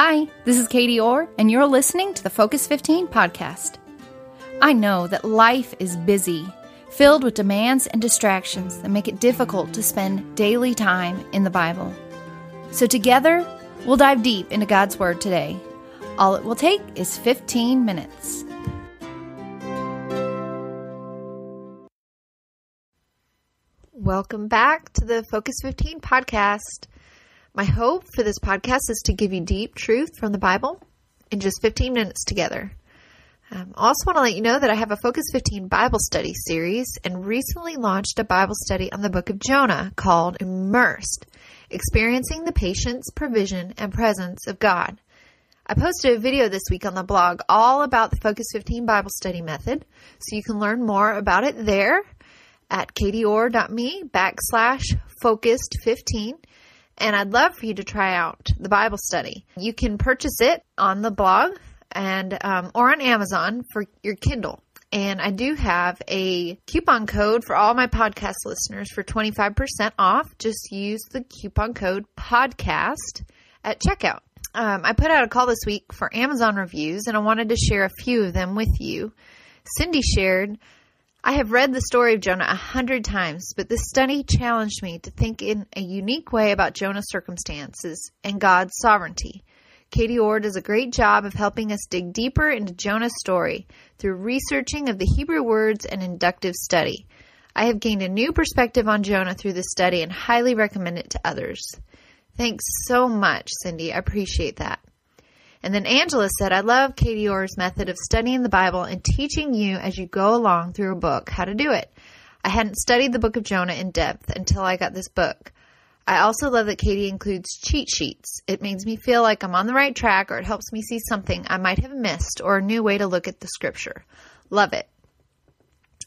Hi, this is Katie Orr, and you're listening to the Focus 15 podcast. I know that life is busy, filled with demands and distractions that make it difficult to spend daily time in the Bible. So, together, we'll dive deep into God's Word today. All it will take is 15 minutes. Welcome back to the Focus 15 podcast. My hope for this podcast is to give you deep truth from the Bible in just 15 minutes together. Um, I also want to let you know that I have a Focus 15 Bible study series and recently launched a Bible study on the book of Jonah called Immersed Experiencing the Patience, Provision, and Presence of God. I posted a video this week on the blog all about the Focus 15 Bible study method, so you can learn more about it there at katieorr.me backslash focused 15 and I'd love for you to try out the Bible study. You can purchase it on the blog and um, or on Amazon for your Kindle. And I do have a coupon code for all my podcast listeners for 25% off. Just use the coupon code podcast at checkout. Um, I put out a call this week for Amazon reviews, and I wanted to share a few of them with you. Cindy shared I have read the story of Jonah a hundred times, but this study challenged me to think in a unique way about Jonah's circumstances and God's sovereignty. Katie Orr does a great job of helping us dig deeper into Jonah's story through researching of the Hebrew words and inductive study. I have gained a new perspective on Jonah through this study and highly recommend it to others. Thanks so much, Cindy. I appreciate that. And then Angela said, I love Katie Orr's method of studying the Bible and teaching you as you go along through a book how to do it. I hadn't studied the book of Jonah in depth until I got this book. I also love that Katie includes cheat sheets. It makes me feel like I'm on the right track or it helps me see something I might have missed or a new way to look at the scripture. Love it.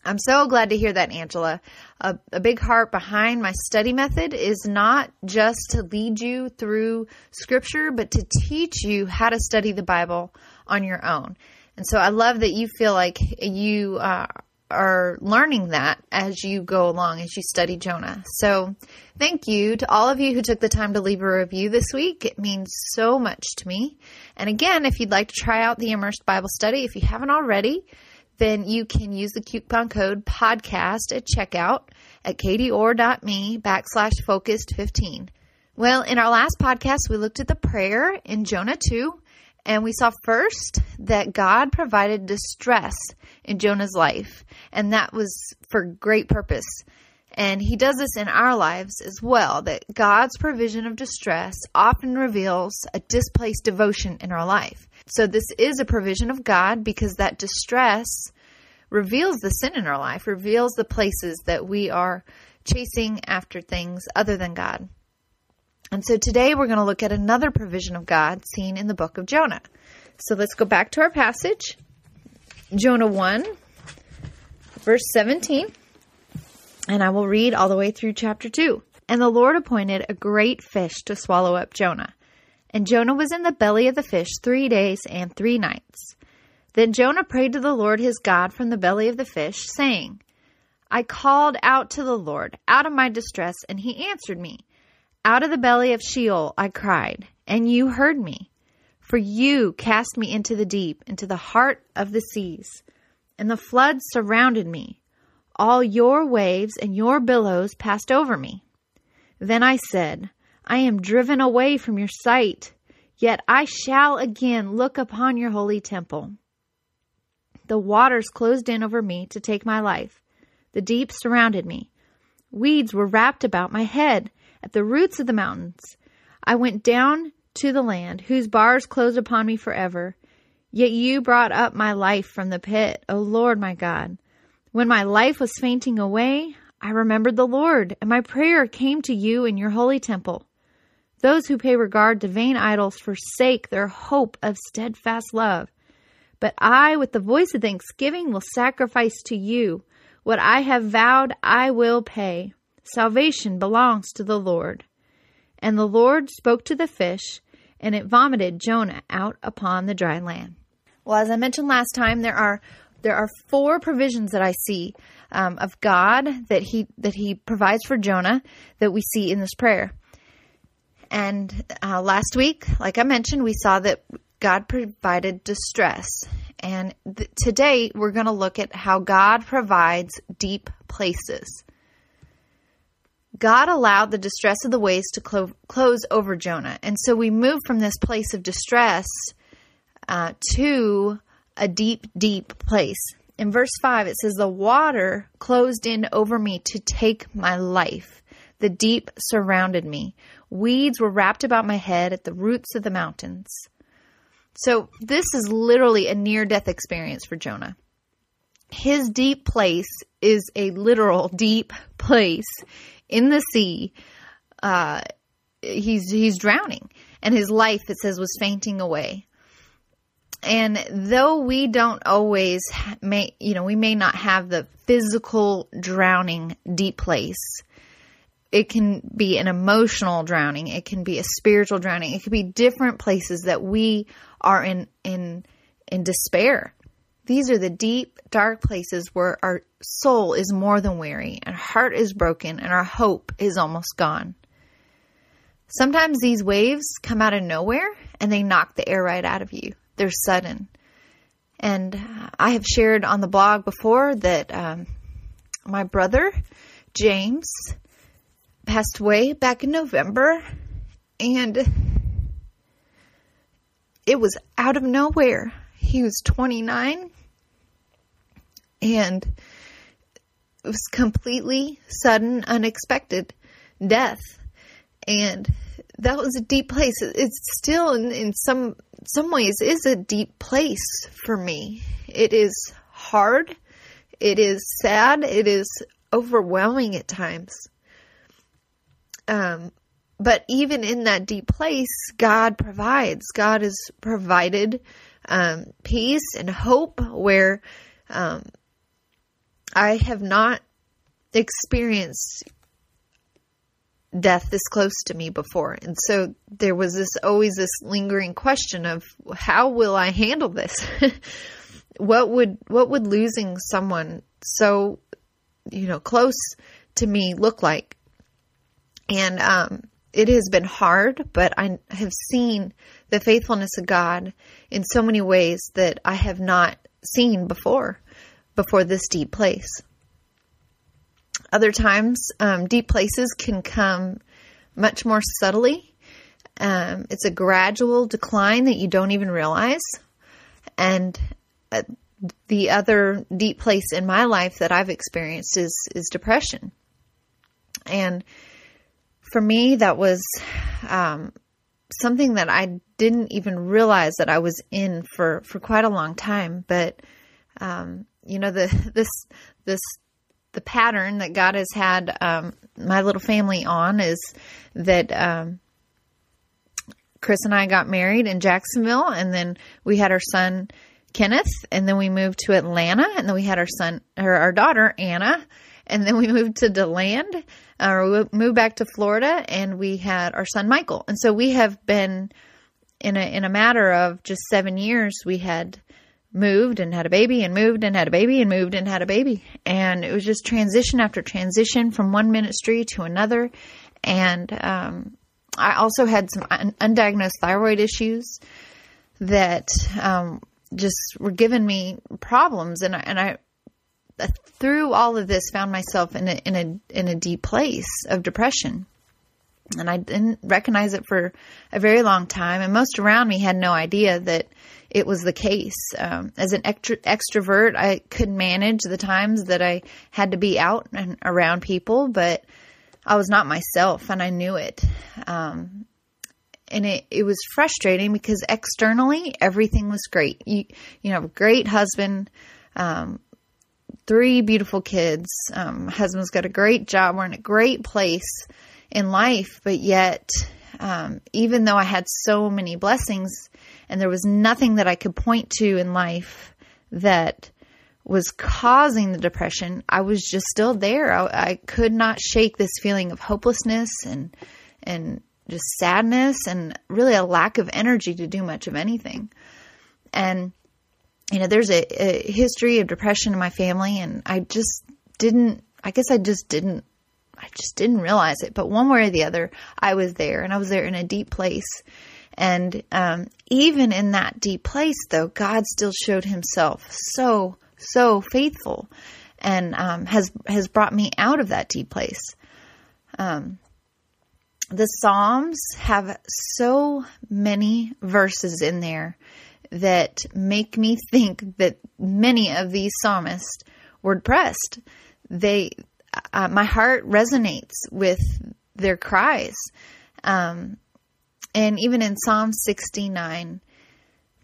I'm so glad to hear that, Angela. A, a, big heart behind my study method is not just to lead you through scripture, but to teach you how to study the Bible on your own. And so I love that you feel like you uh, are learning that as you go along, as you study Jonah. So thank you to all of you who took the time to leave a review this week. It means so much to me. And again, if you'd like to try out the Immersed Bible Study, if you haven't already, then you can use the coupon code podcast at checkout at katieorr.me backslash focused 15. Well, in our last podcast, we looked at the prayer in Jonah 2, and we saw first that God provided distress in Jonah's life, and that was for great purpose. And he does this in our lives as well, that God's provision of distress often reveals a displaced devotion in our life. So this is a provision of God because that distress reveals the sin in our life, reveals the places that we are chasing after things other than God. And so today we're going to look at another provision of God seen in the book of Jonah. So let's go back to our passage. Jonah 1, verse 17. And I will read all the way through chapter 2. And the Lord appointed a great fish to swallow up Jonah. And Jonah was in the belly of the fish three days and three nights. Then Jonah prayed to the Lord his God from the belly of the fish, saying, I called out to the Lord out of my distress, and he answered me. Out of the belly of Sheol I cried, and you heard me. For you cast me into the deep, into the heart of the seas, and the floods surrounded me. All your waves and your billows passed over me. Then I said, I am driven away from your sight, yet I shall again look upon your holy temple. The waters closed in over me to take my life. The deep surrounded me. Weeds were wrapped about my head at the roots of the mountains. I went down to the land, whose bars closed upon me forever. Yet you brought up my life from the pit, O Lord my God. When my life was fainting away, I remembered the Lord, and my prayer came to you in your holy temple. Those who pay regard to vain idols forsake their hope of steadfast love. But I, with the voice of thanksgiving, will sacrifice to you. What I have vowed, I will pay. Salvation belongs to the Lord. And the Lord spoke to the fish, and it vomited Jonah out upon the dry land. Well, as I mentioned last time, there are there are four provisions that I see um, of God that he that he provides for Jonah that we see in this prayer. And uh, last week, like I mentioned, we saw that God provided distress. And th- today we're going to look at how God provides deep places. God allowed the distress of the waves to clo- close over Jonah. And so we move from this place of distress uh, to a deep, deep place. In verse 5, it says, The water closed in over me to take my life. The deep surrounded me. Weeds were wrapped about my head at the roots of the mountains. So, this is literally a near death experience for Jonah. His deep place is a literal deep place in the sea. Uh, he's he's drowning, and his life, it says, was fainting away. And though we don't always may, you know, we may not have the physical drowning deep place. It can be an emotional drowning. It can be a spiritual drowning. It could be different places that we are in in in despair. These are the deep, dark places where our soul is more than weary, and heart is broken, and our hope is almost gone. Sometimes these waves come out of nowhere and they knock the air right out of you. They're sudden. And I have shared on the blog before that um, my brother, James, passed away back in November, and it was out of nowhere. He was 29 and it was completely sudden, unexpected death. And that was a deep place. It's still in, in some some ways is a deep place for me. It is hard. It is sad. It is overwhelming at times. Um, but even in that deep place, God provides. God has provided um, peace and hope where um, I have not experienced death this close to me before. And so there was this always this lingering question of how will I handle this? what would what would losing someone so you know close to me look like? And um it has been hard, but I have seen the faithfulness of God in so many ways that I have not seen before, before this deep place. Other times, um, deep places can come much more subtly. Um, it's a gradual decline that you don't even realize. And uh, the other deep place in my life that I've experienced is is depression. And for me, that was um, something that I didn't even realize that I was in for for quite a long time. But um, you know, the this this the pattern that God has had um, my little family on is that um, Chris and I got married in Jacksonville, and then we had our son Kenneth, and then we moved to Atlanta, and then we had our son or our daughter Anna, and then we moved to DeLand, uh, we moved back to Florida, and we had our son Michael, and so we have been in a in a matter of just seven years, we had moved and had a baby and moved and had a baby and moved and had a baby. And it was just transition after transition from one ministry to another. And um, I also had some un- undiagnosed thyroid issues that um, just were giving me problems. And I, and I, through all of this, found myself in a, in a, in a deep place of depression. And I didn't recognize it for a very long time. And most around me had no idea that it was the case. Um, as an extro- extrovert, I could manage the times that I had to be out and around people, but I was not myself and I knew it. Um, and it, it was frustrating because externally everything was great. You, you know, great husband, um, three beautiful kids. Um, husband's got a great job. We're in a great place in life, but yet, um, even though I had so many blessings, and there was nothing that I could point to in life that was causing the depression, I was just still there. I, I could not shake this feeling of hopelessness and and just sadness and really a lack of energy to do much of anything. And you know, there's a, a history of depression in my family, and I just didn't. I guess I just didn't I just didn't realize it. But one way or the other, I was there and I was there in a deep place. And um, even in that deep place, though, God still showed himself so, so faithful and um, has, has brought me out of that deep place. Um, the Psalms have so many verses in there that make me think that many of these psalmists were depressed. They, uh, my heart resonates with their cries. Um, and even in Psalm 69,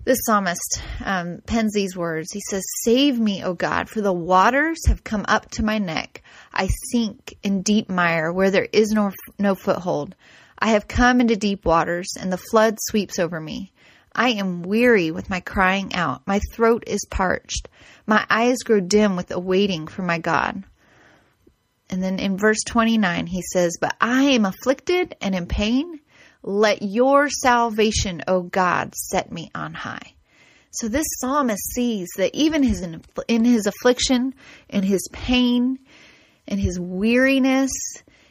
the psalmist um, pens these words. He says, Save me, O God, for the waters have come up to my neck. I sink in deep mire where there is no, no foothold. I have come into deep waters, and the flood sweeps over me. I am weary with my crying out. My throat is parched. My eyes grow dim with awaiting for my God. And then in verse 29, he says, But I am afflicted and in pain. Let your salvation, O God, set me on high. So this psalmist sees that even his, in his affliction, in his pain, in his weariness,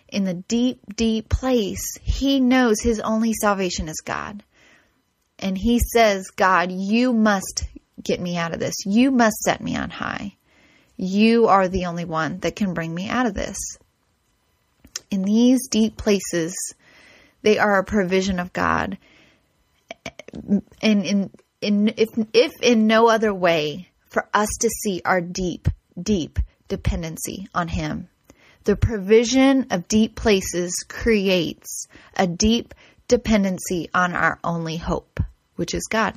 in the deep, deep place, he knows his only salvation is God. And he says, God, you must get me out of this. You must set me on high. You are the only one that can bring me out of this. In these deep places, they are a provision of God. And in, in, if, if in no other way, for us to see our deep, deep dependency on Him. The provision of deep places creates a deep dependency on our only hope, which is God.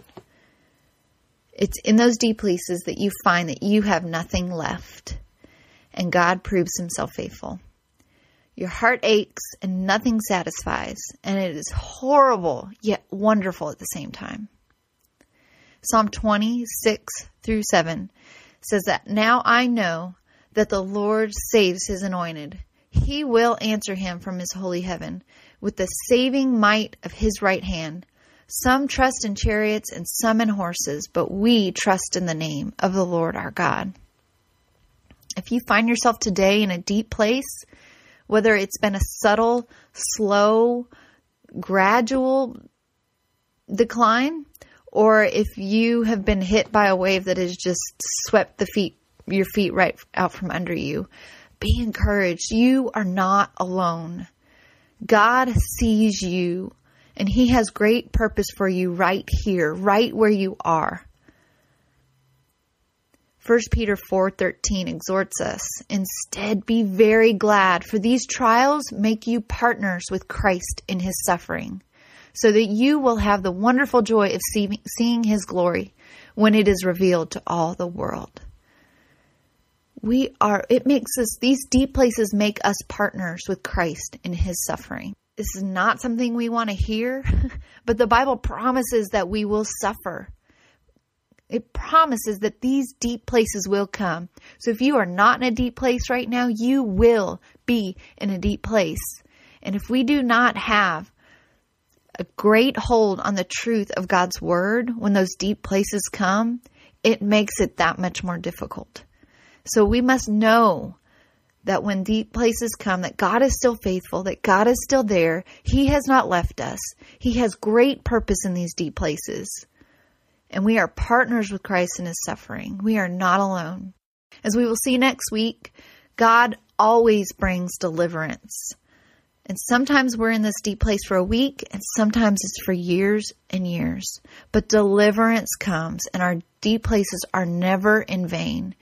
It's in those deep places that you find that you have nothing left, and God proves himself faithful. Your heart aches and nothing satisfies, and it is horrible yet wonderful at the same time. Psalm 26 through 7 says that now I know that the Lord saves his anointed. He will answer him from his holy heaven with the saving might of his right hand. Some trust in chariots and some in horses, but we trust in the name of the Lord our God. If you find yourself today in a deep place, whether it's been a subtle, slow, gradual decline, or if you have been hit by a wave that has just swept the feet your feet right out from under you. Be encouraged. You are not alone. God sees you and he has great purpose for you right here, right where you are. 1 Peter 4:13 exhorts us, "Instead be very glad, for these trials make you partners with Christ in his suffering, so that you will have the wonderful joy of seeing his glory when it is revealed to all the world." We are, it makes us, these deep places make us partners with Christ in his suffering. This is not something we want to hear, but the Bible promises that we will suffer. It promises that these deep places will come. So if you are not in a deep place right now, you will be in a deep place. And if we do not have a great hold on the truth of God's word when those deep places come, it makes it that much more difficult. So we must know that when deep places come, that God is still faithful, that God is still there. He has not left us. He has great purpose in these deep places. And we are partners with Christ in his suffering. We are not alone. As we will see next week, God always brings deliverance. And sometimes we're in this deep place for a week, and sometimes it's for years and years. But deliverance comes, and our deep places are never in vain.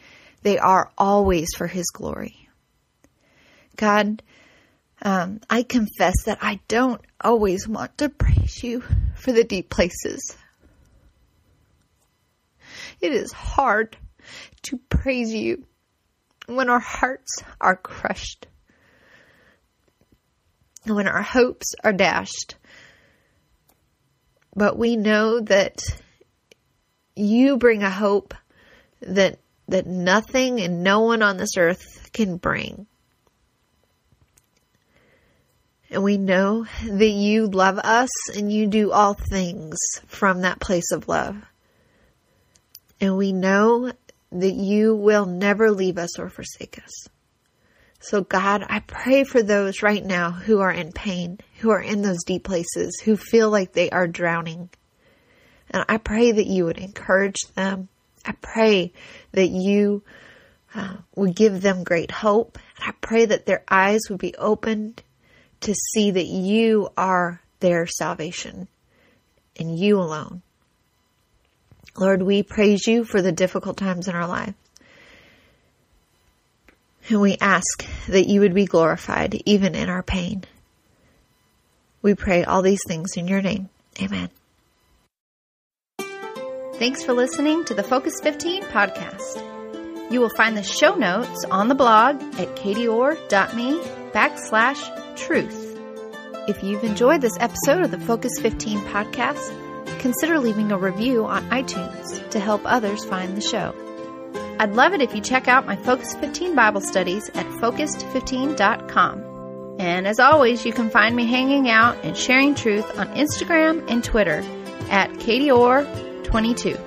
They are always for His glory. God, um, I confess that I don't always want to praise you for the deep places. It is hard to praise you when our hearts are crushed, when our hopes are dashed. But we know that you bring a hope that that nothing and no one on this earth can bring. And we know that you love us and you do all things from that place of love. And we know that you will never leave us or forsake us. So, God, I pray for those right now who are in pain, who are in those deep places, who feel like they are drowning. And I pray that you would encourage them. I pray that you uh, would give them great hope. And I pray that their eyes would be opened to see that you are their salvation and you alone. Lord, we praise you for the difficult times in our lives. And we ask that you would be glorified even in our pain. We pray all these things in your name. Amen. Thanks for listening to the Focus 15 podcast. You will find the show notes on the blog at katieorr.me backslash truth. If you've enjoyed this episode of the Focus 15 podcast, consider leaving a review on iTunes to help others find the show. I'd love it if you check out my Focus 15 Bible studies at focused15.com. And as always, you can find me hanging out and sharing truth on Instagram and Twitter at katieorr22.